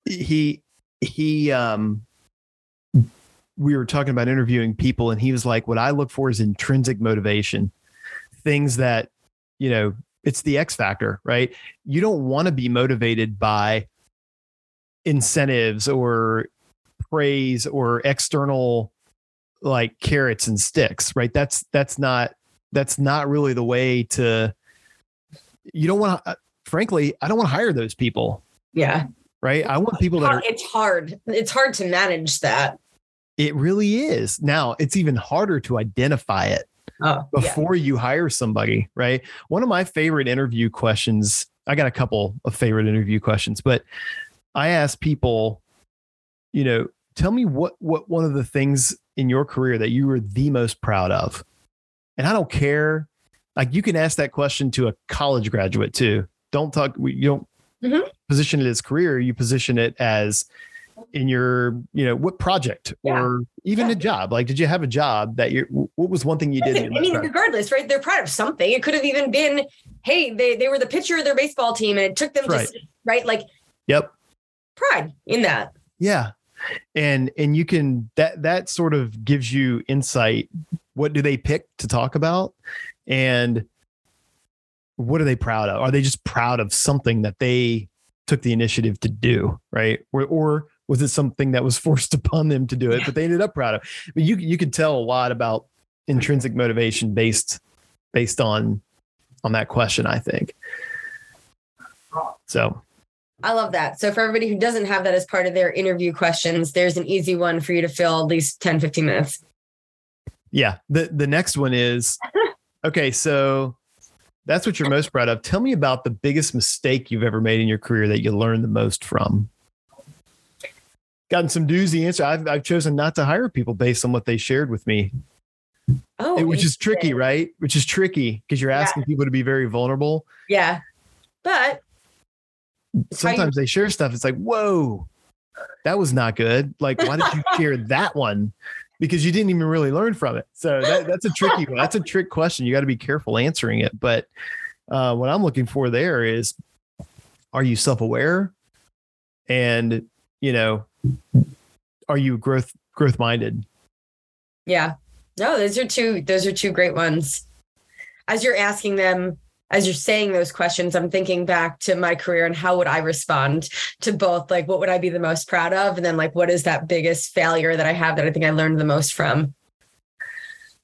he he um we were talking about interviewing people and he was like what i look for is intrinsic motivation things that you know it's the x factor right? You don't want to be motivated by incentives or praise or external like carrots and sticks right that's that's not that's not really the way to you don't want to uh, frankly i don't want to hire those people yeah right i want people that are it's hard it's hard to manage that it really is. Now it's even harder to identify it oh, before yeah. you hire somebody, right? One of my favorite interview questions, I got a couple of favorite interview questions, but I ask people, you know, tell me what what one of the things in your career that you were the most proud of. And I don't care. Like you can ask that question to a college graduate too. Don't talk you don't mm-hmm. position it as career, you position it as in your you know what project yeah. or even yeah. a job like did you have a job that you what was one thing you did i mean regardless right they're proud of something it could have even been hey they, they were the pitcher of their baseball team and it took them right. to right like yep pride in that yeah and and you can that that sort of gives you insight. What do they pick to talk about? And what are they proud of? Are they just proud of something that they took the initiative to do right? Or, or was it something that was forced upon them to do it, but they ended up proud of. Mean, you you can tell a lot about intrinsic motivation based based on on that question, I think. So I love that. So for everybody who doesn't have that as part of their interview questions, there's an easy one for you to fill at least 10, 15 minutes. Yeah. The the next one is okay, so that's what you're most proud of. Tell me about the biggest mistake you've ever made in your career that you learned the most from. Gotten some doozy answer. I've I've chosen not to hire people based on what they shared with me. Oh, which is tricky, right? Which is tricky because you're asking yeah. people to be very vulnerable. Yeah. But sometimes they share stuff. It's like, whoa, that was not good. Like, why did you share that one? Because you didn't even really learn from it. So that, that's a tricky one. That's a trick question. You got to be careful answering it. But uh, what I'm looking for there is, are you self-aware? And you know, are you growth growth minded? Yeah. No, those are two those are two great ones. As you're asking them as you're saying those questions, I'm thinking back to my career and how would I respond to both? Like, what would I be the most proud of? And then, like, what is that biggest failure that I have that I think I learned the most from?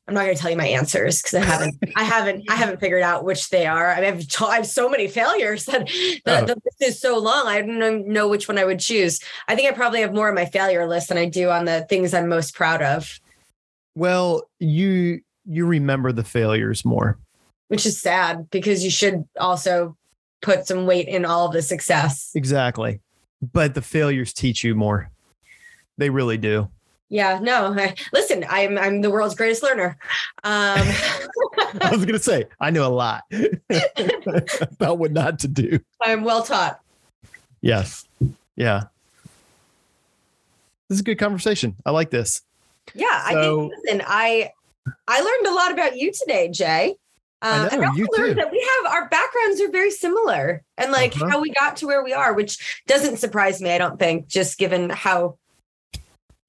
I'm not going to tell you my answers because I haven't, I haven't, I haven't figured out which they are. I, mean, I've, I have so many failures that the, oh. Uh-huh. the list is so long. I don't know which one I would choose. I think I probably have more on my failure list than I do on the things I'm most proud of. Well, you you remember the failures more which is sad because you should also put some weight in all the success. Exactly. But the failures teach you more. They really do. Yeah, no. I, listen, I'm I'm the world's greatest learner. Um, I was gonna say I know a lot about what not to do. I'm well taught. Yes. Yeah. This is a good conversation. I like this. Yeah, so, I think listen, I I learned a lot about you today, Jay. Um, know, and I also learned too. that we have our backgrounds are very similar and like uh-huh. how we got to where we are, which doesn't surprise me, I don't think, just given how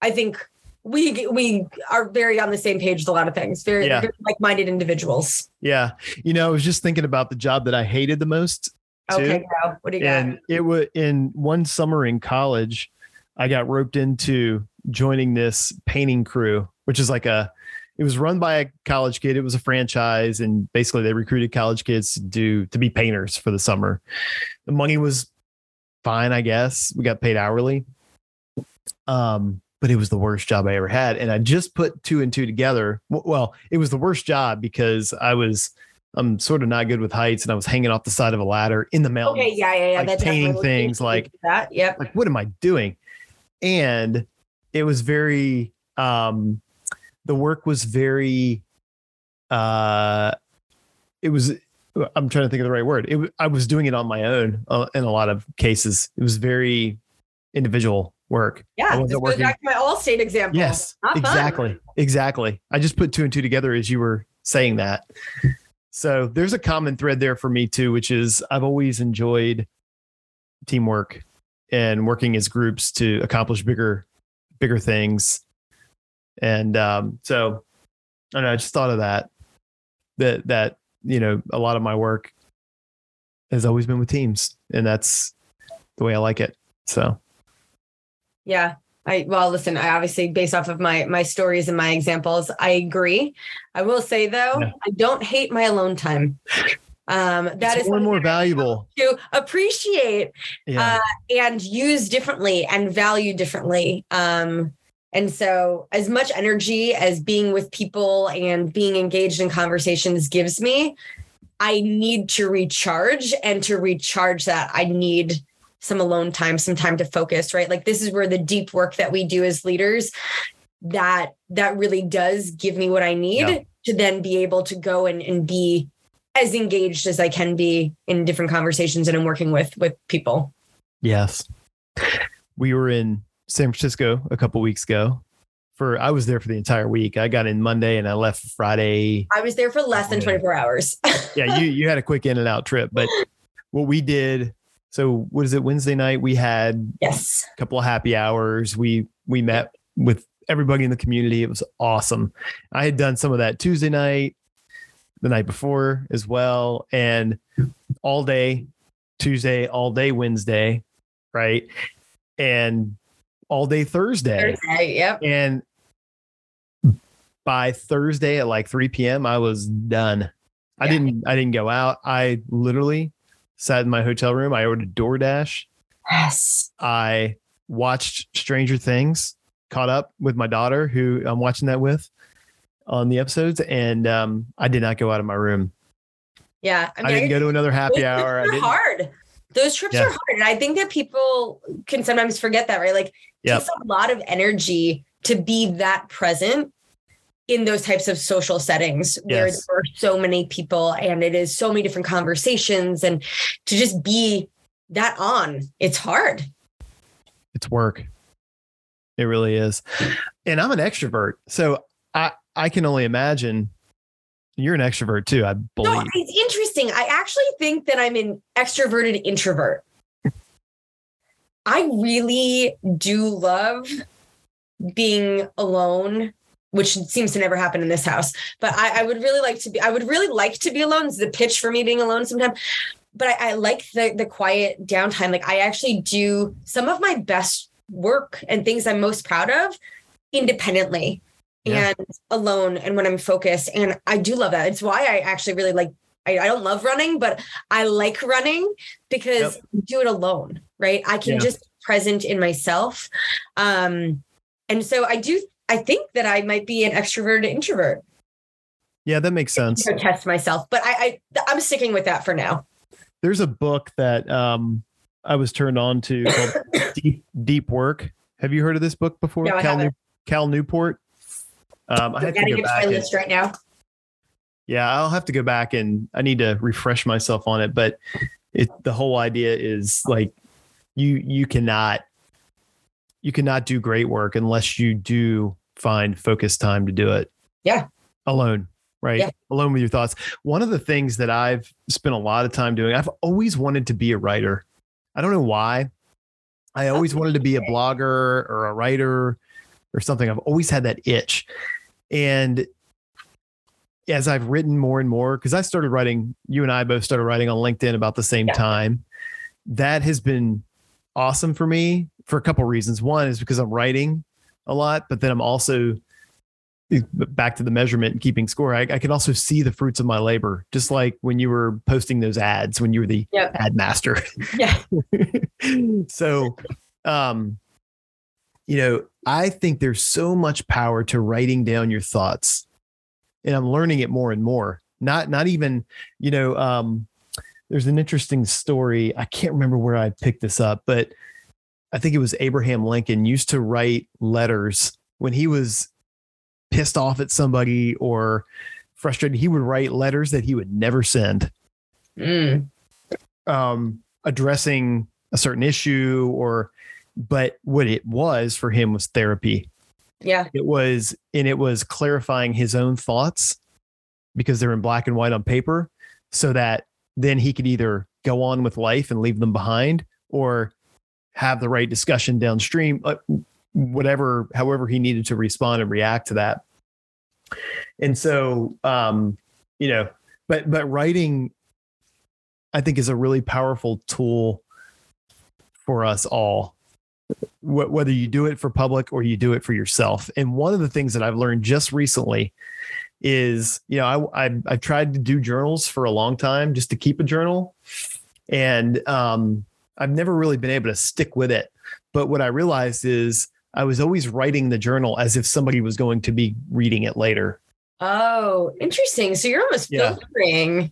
I think we we are very on the same page with a lot of things, very, yeah. very like-minded individuals. Yeah. You know, I was just thinking about the job that I hated the most. Too. Okay, bro. What do you and got? it was in one summer in college, I got roped into joining this painting crew, which is like a it was run by a college kid. It was a franchise, and basically they recruited college kids to do to be painters for the summer. The money was fine, I guess. We got paid hourly. Um, but it was the worst job I ever had. And I just put two and two together. Well, it was the worst job because I was I'm sort of not good with heights and I was hanging off the side of a ladder in the mountains. Okay, yeah, yeah, yeah. Like painting things like that. Yep. Like what am I doing? And it was very um the work was very uh it was i'm trying to think of the right word. It, i was doing it on my own uh, in a lot of cases. It was very individual work. Yeah goes working. back to my Allstate example. Yes Not exactly fun. exactly. I just put two and two together as you were saying that. So there's a common thread there for me too which is i've always enjoyed teamwork and working as groups to accomplish bigger bigger things and um, so I don't know, I just thought of that. That that, you know, a lot of my work has always been with teams. And that's the way I like it. So yeah. I well listen, I obviously based off of my my stories and my examples, I agree. I will say though, yeah. I don't hate my alone time. Um, that it's is more more valuable to appreciate yeah. uh, and use differently and value differently. Um, and so, as much energy as being with people and being engaged in conversations gives me, I need to recharge. And to recharge that, I need some alone time, some time to focus, right? Like, this is where the deep work that we do as leaders that that really does give me what I need yeah. to then be able to go and, and be as engaged as I can be in different conversations and in working with with people. Yes. We were in San Francisco a couple weeks ago. For I was there for the entire week. I got in Monday and I left Friday. I was there for less than 24 hours. yeah, you you had a quick in and out trip, but what we did so what is it Wednesday night we had yes a couple of happy hours. We we met with everybody in the community. It was awesome. I had done some of that Tuesday night, the night before as well and all day Tuesday, all day Wednesday, right? And all day Thursday. Thursday, yep. And by Thursday at like 3 p.m., I was done. I didn't I didn't go out. I literally sat in my hotel room. I ordered DoorDash. Yes. I watched Stranger Things, caught up with my daughter who I'm watching that with on the episodes, and um, I did not go out of my room. Yeah. I, didn't go to another happy hour. I didn't. hard. Those trips Yeah. are hard. And I think that people can sometimes forget that, right? Like it Yep. takes a lot of energy to be that present in those types of social settings where Yes. there are so many people and it is so many different conversations and to just be that on. It's hard. It's work. It really is. And I'm an extrovert, so I I can only imagine. You're an extrovert too, I No, believe. it's interesting. I actually think that I'm an extroverted introvert. I really do love being alone, which seems to never happen in this house. But I, I would really like to be. I would really like to be alone. It's the pitch for me being alone sometimes. But I, I like the the quiet downtime. Like I actually do some of my best work and things I'm most proud of independently Yeah. and alone and when I'm focused. And I do love that. It's why I actually really like I, I don't love running, but I like running because I do it alone, right? I can Yeah. just be present in myself. Um, and so I do I think that I might be an extroverted introvert. Yeah, that makes sense. Test myself, but I, I I'm sticking with that for now. There's a book that um I was turned on to called Deep Deep Work. Have you heard of this book before? No, Cal. Cal Newport. Um, I have to Adding go it to my back. List right now. Yeah, I'll have to go back and I need to refresh myself on it. But it the whole idea is like you you cannot you cannot do great work unless you do find focused time to do it. Yeah. Alone. Right. Yeah. Alone with your thoughts. One of the things that I've spent a lot of time doing, I've always wanted to be a writer. I don't know why. I always wanted to be a blogger or a writer or something. I've always had that itch. And as I've written more and more, because I started writing, you and I both started writing on LinkedIn about the same Yeah. time. That has been awesome for me for a couple of reasons. One is because I'm writing a lot, but then I'm also back to the measurement and keeping score. I, I can also see the fruits of my labor, just like when you were posting those ads when you were the Yep. ad master. Yeah. so, um, you know, I think there's so much power to writing down your thoughts, and I'm learning it more and more. Not, not even, you know, um, there's an interesting story. I can't remember where I picked this up, but I think it was Abraham Lincoln used to write letters when he was pissed off at somebody or frustrated. He would write letters that he would never send Mm. um, addressing a certain issue or but what it was for him was therapy Yeah. it was and it was clarifying his own thoughts because they're in black and white on paper so that then he could either go on with life and leave them behind or have the right discussion downstream uh, whatever however he needed to respond and react to that and so um you know but but writing i think is a really powerful tool for us all wh- whether you do it for public or you do it for yourself. And one of the things that I've learned just recently is, you know, I, I I've tried to do journals for a long time just to keep a journal, and um, I've never really been able to stick with it. But what I realized is I was always writing the journal as if somebody was going to be reading it later. Oh, interesting. So you're almost Yeah. filtering.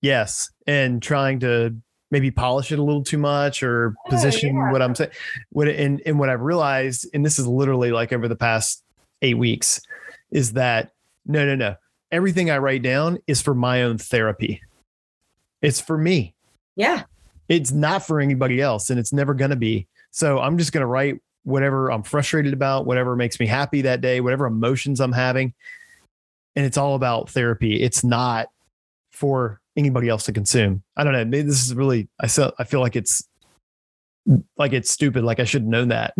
Yes, and trying to maybe polish it a little too much or Oh, position yeah. what I'm saying. What and and what I've realized, and this is literally like over the past eight weeks, is that no, no, no. Everything I write down is for my own therapy. It's for me. Yeah. It's not for anybody else, and it's never going to be. So I'm just going to write whatever I'm frustrated about, whatever makes me happy that day, whatever emotions I'm having, and it's all about therapy. It's not for anybody else to consume. I don't know. Maybe this is really. I feel. I feel like it's like it's stupid. Like I should have known that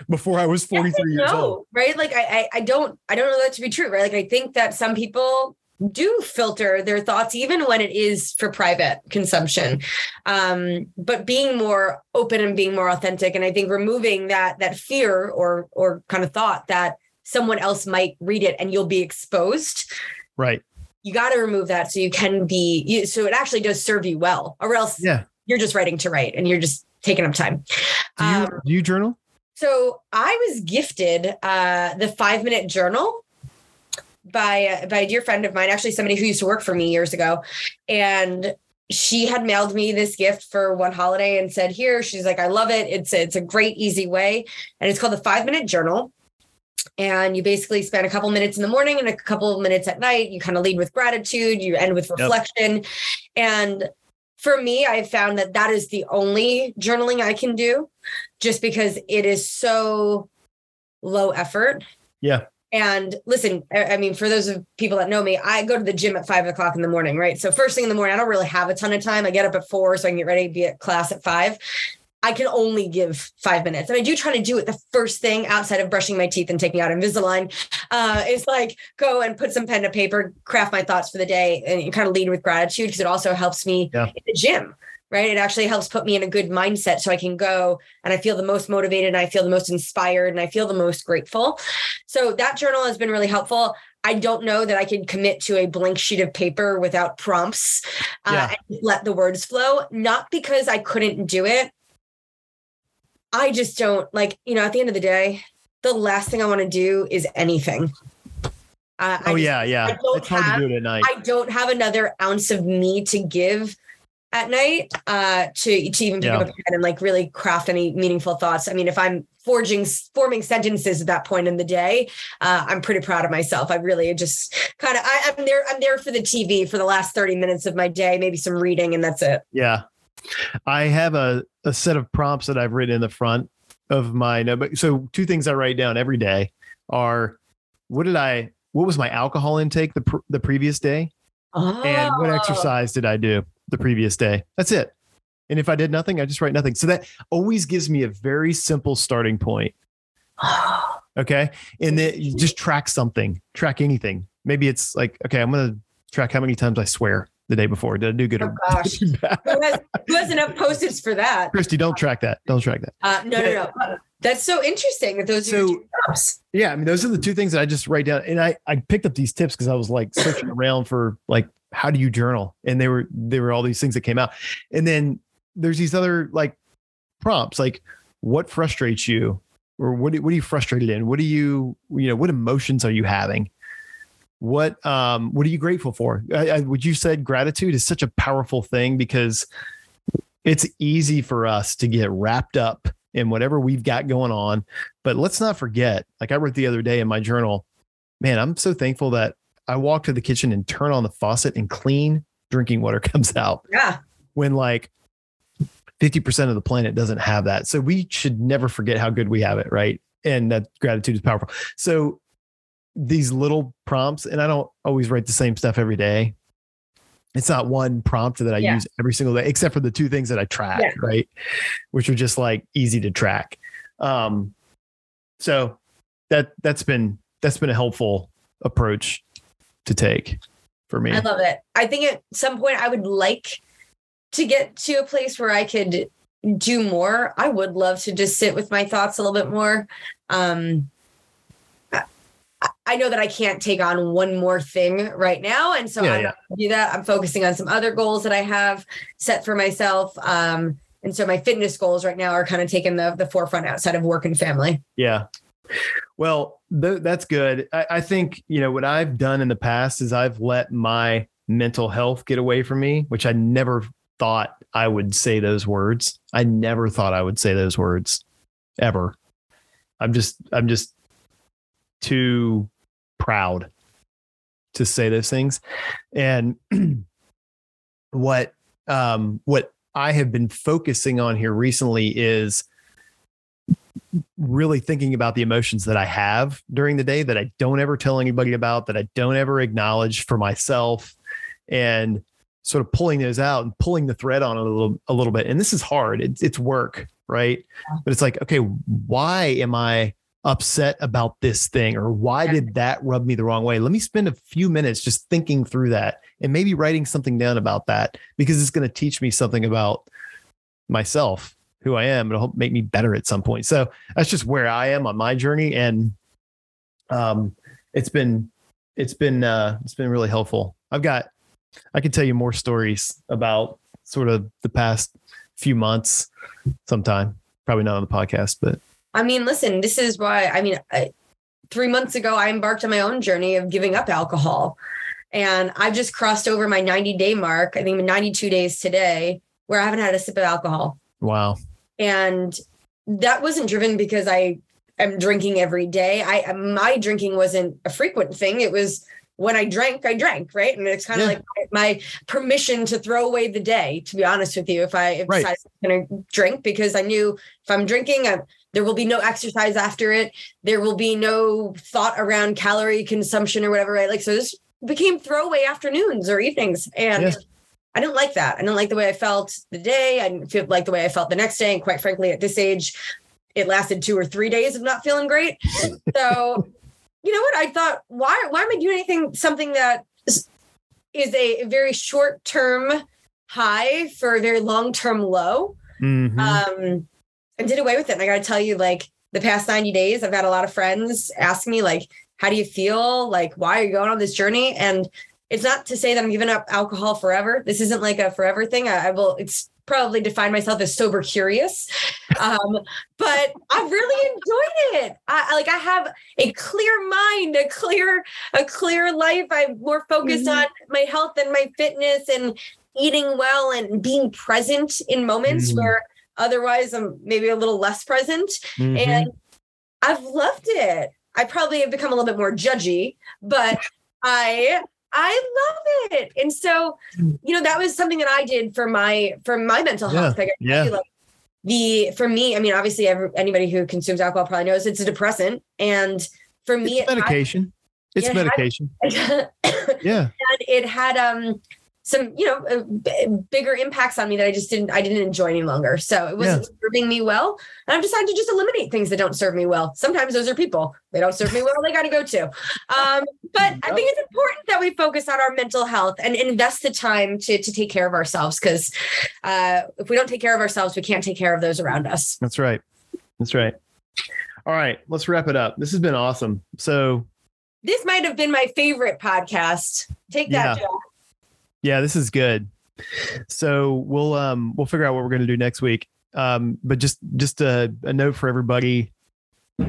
before I was 43 years no, old. right? Like I, I, I don't, I don't know that to be true, right? Like I think that some people do filter their thoughts even when it is for private consumption um but being more open and being more authentic and i think removing that that fear or or kind of thought that someone else might read it and you'll be exposed Right. You got to remove that so you can be you, so it actually does serve you well or else Yeah. you're just writing to write and you're just taking up time Do you, Um, do you journal? so I was gifted uh, the five minute journal by by a dear friend of mine, actually somebody who used to work for me years ago, and she had mailed me this gift for one holiday and said, "Here." She's like, "I love it. It's a, it's a great easy way, and it's called the five minute journal." And you basically spend a couple minutes in the morning and a couple of minutes at night. You kind of lead with gratitude. You end with reflection, and for me, I found that that is the only journaling I can do just because it is so low effort. Yeah. And listen, I I mean, for those of people that know me, I go to the gym at five o'clock in the morning, right? So first thing in the morning, I don't really have a ton of time. I get up at four so I can get ready to be at class at five. I can only give five minutes. And I do try to do it the first thing outside of brushing my teeth and taking out Invisalign. Uh, is like go and put some pen to paper, craft my thoughts for the day, and kind of lead with gratitude because it also helps me Yeah. in the gym right? It actually helps put me in a good mindset so I can go and I feel the most motivated and I feel the most inspired and I feel the most grateful. So that journal has been really helpful. I don't know that I can commit to a blank sheet of paper without prompts uh, Yeah. and let the words flow, not because I couldn't do it. I just don't like, you know, at the end of the day, the last thing I want to do is anything. Uh, Oh just- yeah, yeah. I don't It's hard have- to do it at night. I don't have another ounce of me to give at night uh to to even pick Yeah. up a pen and like really craft any meaningful thoughts. I mean, if I'm forging forming sentences at that point in the day, uh, I'm pretty proud of myself. I really just kind of I'm there. I'm there for the TV for the last 30 minutes of my day, maybe some reading, and that's it. Yeah. I have a, a set of prompts that I've written in the front of my notebook. So two things I write down every day are what did I what was my alcohol intake the pr- the previous day and what Oh. exercise did I do the previous day? That's it. And if I did nothing, I just write nothing. So that always gives me a very simple starting point. Oh. Okay. And then you just track something, track anything. Maybe it's like, okay, I'm going to track how many times I swear the day before. Did I do good Oh, or gosh. who, has, who has enough post-its for that? Christy, don't track that. Don't track that. Uh, no, no, no. That's so interesting that those are So-. Yeah, I mean, those are the two things that I just write down. And I I picked up these tips because I was like searching around for like how do you journal, and they were they were all these things that came out. And then there's these other like prompts, like what frustrates you, or what what are you frustrated in? What do you you know what emotions are you having? What um what are you grateful for? I, I, would you said gratitude is such a powerful thing because it's easy for us to get wrapped up in whatever we've got going on but let's not forget, like I wrote the other day in my journal, man, I'm so thankful that I walk to the kitchen and turn on the faucet and clean drinking water comes out Yeah. when like 50% of the planet doesn't have that. So we should never forget how good we have it, right? And that gratitude is powerful. So these little prompts, and I don't always write the same stuff every day. It's not one prompt that I Yeah. use every single day, except for the two things that I track, Yeah. right? Which are just like easy to track. Um, so that that's been that's been a helpful approach to take for me. I love it. I think at some point I would like to get to a place where I could do more. I would love to just sit with my thoughts a little bit more. Um, I know that I can't take on one more thing right now. And so Yeah, I'm yeah. not gonna do that. I'm focusing on some other goals that I have set for myself. Um, and so my fitness goals right now are kind of taking the, the forefront outside of work and family. Yeah. Well, th- that's good. I, I think, you know, what I've done in the past is I've let my mental health get away from me, which I never thought I would say those words. I never thought I would say those words ever. I'm just, I'm just too proud to say those things. And what, um, what I have been focusing on here recently is really thinking about the emotions that I have during the day that I don't ever tell anybody about, that I don't ever acknowledge for myself, and sort of pulling those out and pulling the thread on a little a little bit. And this is hard. It's it's work, right? But it's like, okay, why am I upset about this thing or why did that rub me the wrong way? Let me spend a few minutes just thinking through that and maybe writing something down about that because it's going to teach me something about myself, who I am. It'll help make me better at some point. So that's just where I am on my journey. And um, it's been, it's been, uh, it's been really helpful I've got, I can tell you more stories about sort of the past few months sometime. Probably not on the podcast, but I mean, listen, this is why, I mean, I, three months ago, I embarked on my own journey of giving up alcohol. And I've just crossed over my 90 day mark, I think 92 days today, where I haven't had a sip of alcohol. wow. And that wasn't driven because I am drinking every day. I my drinking wasn't a frequent thing. It was when I drank, I drank, right? And it's kind of Yeah. like my permission to throw away the day, to be honest with you, if I if Right. I'm gonna drink, because I knew if I'm drinking, I, there will be no exercise after it. There will be no thought around calorie consumption or whatever, right? Like so this became throwaway afternoons or evenings. And Yeah. I didn't like that. I didn't like the way I felt the day. I didn't feel like the way I felt the next day. And quite frankly, at this age, it lasted two or three days of not feeling great. So, you know what? I thought, why why am I doing anything something that is, a very short term high for a very long term low? Mhm. Um, and did away with it. And I got to tell you, like the past 90 days, I've had a lot of friends ask me, like, how do you feel? Like, why are you going on this journey? And it's not to say that I'm giving up alcohol forever. This isn't like a forever thing. I, I will, it's probably define myself as sober curious. Um, but I've really enjoyed it. I I- like I have a clear mind, a clear, a clear life. I'm more focused Mm-hmm. on my health and my fitness and eating well and being present in moments Mm. where otherwise I'm maybe a little less present. Mhm. And I've loved it. I probably have become a little bit more judgy, but I I love it. And so, you know, that was something that I did for my for my mental Yeah. health. Like, Yeah. like the for me, I mean, obviously, every, anybody who consumes alcohol probably knows it's a depressant, and for me, it's medication. It's medication. had, Yeah. it had um some you know uh, b- bigger impacts on me that I just didn't I didn't enjoy any longer. So it wasn't serving me well, and I've decided to just eliminate things that don't serve me well. Sometimes those are people they don't serve me well. They got to go too. Um, but I think it's important that we focus on our mental health and invest the time to to take care of ourselves because uh, if we don't take care of ourselves, we can't take care of those around us. That's right. That's right. All right, let's wrap it up. This has been awesome. So, This might have been my favorite podcast. Take that, Yeah. Yeah, this is good. So, we'll um we'll figure out what we're going to do next week. Um but just just a, a note for everybody.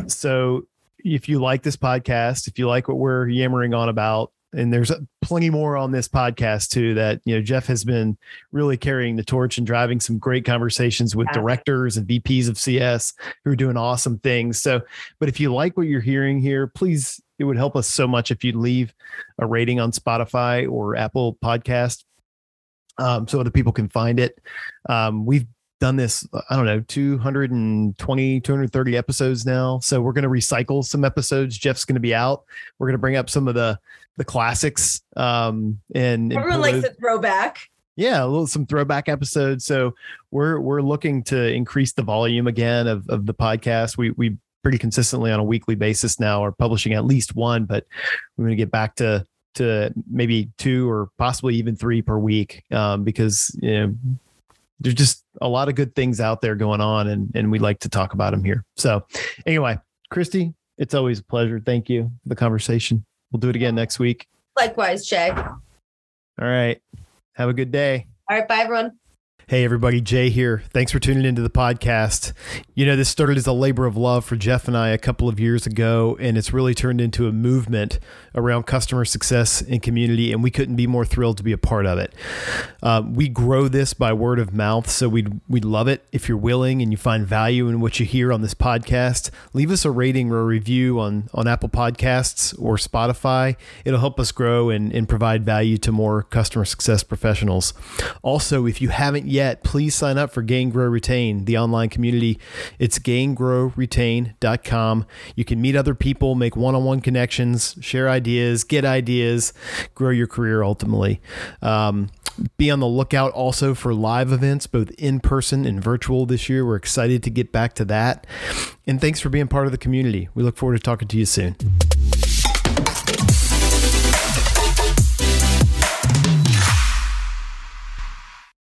So, if you like this podcast, if you like what we're yammering on about, and there's plenty more on this podcast too that you know Jeff has been really carrying the torch and driving some great conversations with directors and VPs of CS who are doing awesome things. So, but if you like what you're hearing here, please it would help us so much if you'd leave a rating on Spotify or Apple Podcast um, so other people can find it. Um, we've done this, I don't know, 220, 230 episodes now. So we're going to recycle some episodes. Jeff's going to be out. We're going to bring up some of the the classics um, and, Everyone likes a throwback. yeah, a little some throwback episodes. So we're we're looking to increase the volume again of of the podcast. We we pretty consistently on a weekly basis now are publishing at least one, but we're going to get back to to maybe two or possibly even three per week um, because you know there's just a lot of good things out there going on, and and we like to talk about them here. So anyway, Christy, it's always a pleasure. Thank you for the conversation. We'll do it again next week. Likewise, Jay. All All right. Have a good day. All right. bye everyone. Hey, everybody, Jay here. Thanks for tuning into the podcast. You know, this started as a labor of love for Jeff and I a couple of years ago, and it's really turned into a movement around customer success and community, and we couldn't be more thrilled to be a part of it. Uh, we grow this by word of mouth, so we'd, we'd love it if you're willing and you find value in what you hear on this podcast. Leave us a rating or a review on, on Apple Podcasts or Spotify. It'll help us grow and, and provide value to more customer success professionals. Also, if you haven't yet, please sign up for Gain Grow Retain, the online community. It's gaingrowretain.com. You can meet other people, make one on one connections, share ideas, get ideas, grow your career ultimately. Um, be on the lookout also for live events, both in person and virtual this year. We're excited to get back to that. And thanks for being part of the community. We look forward to talking to you soon.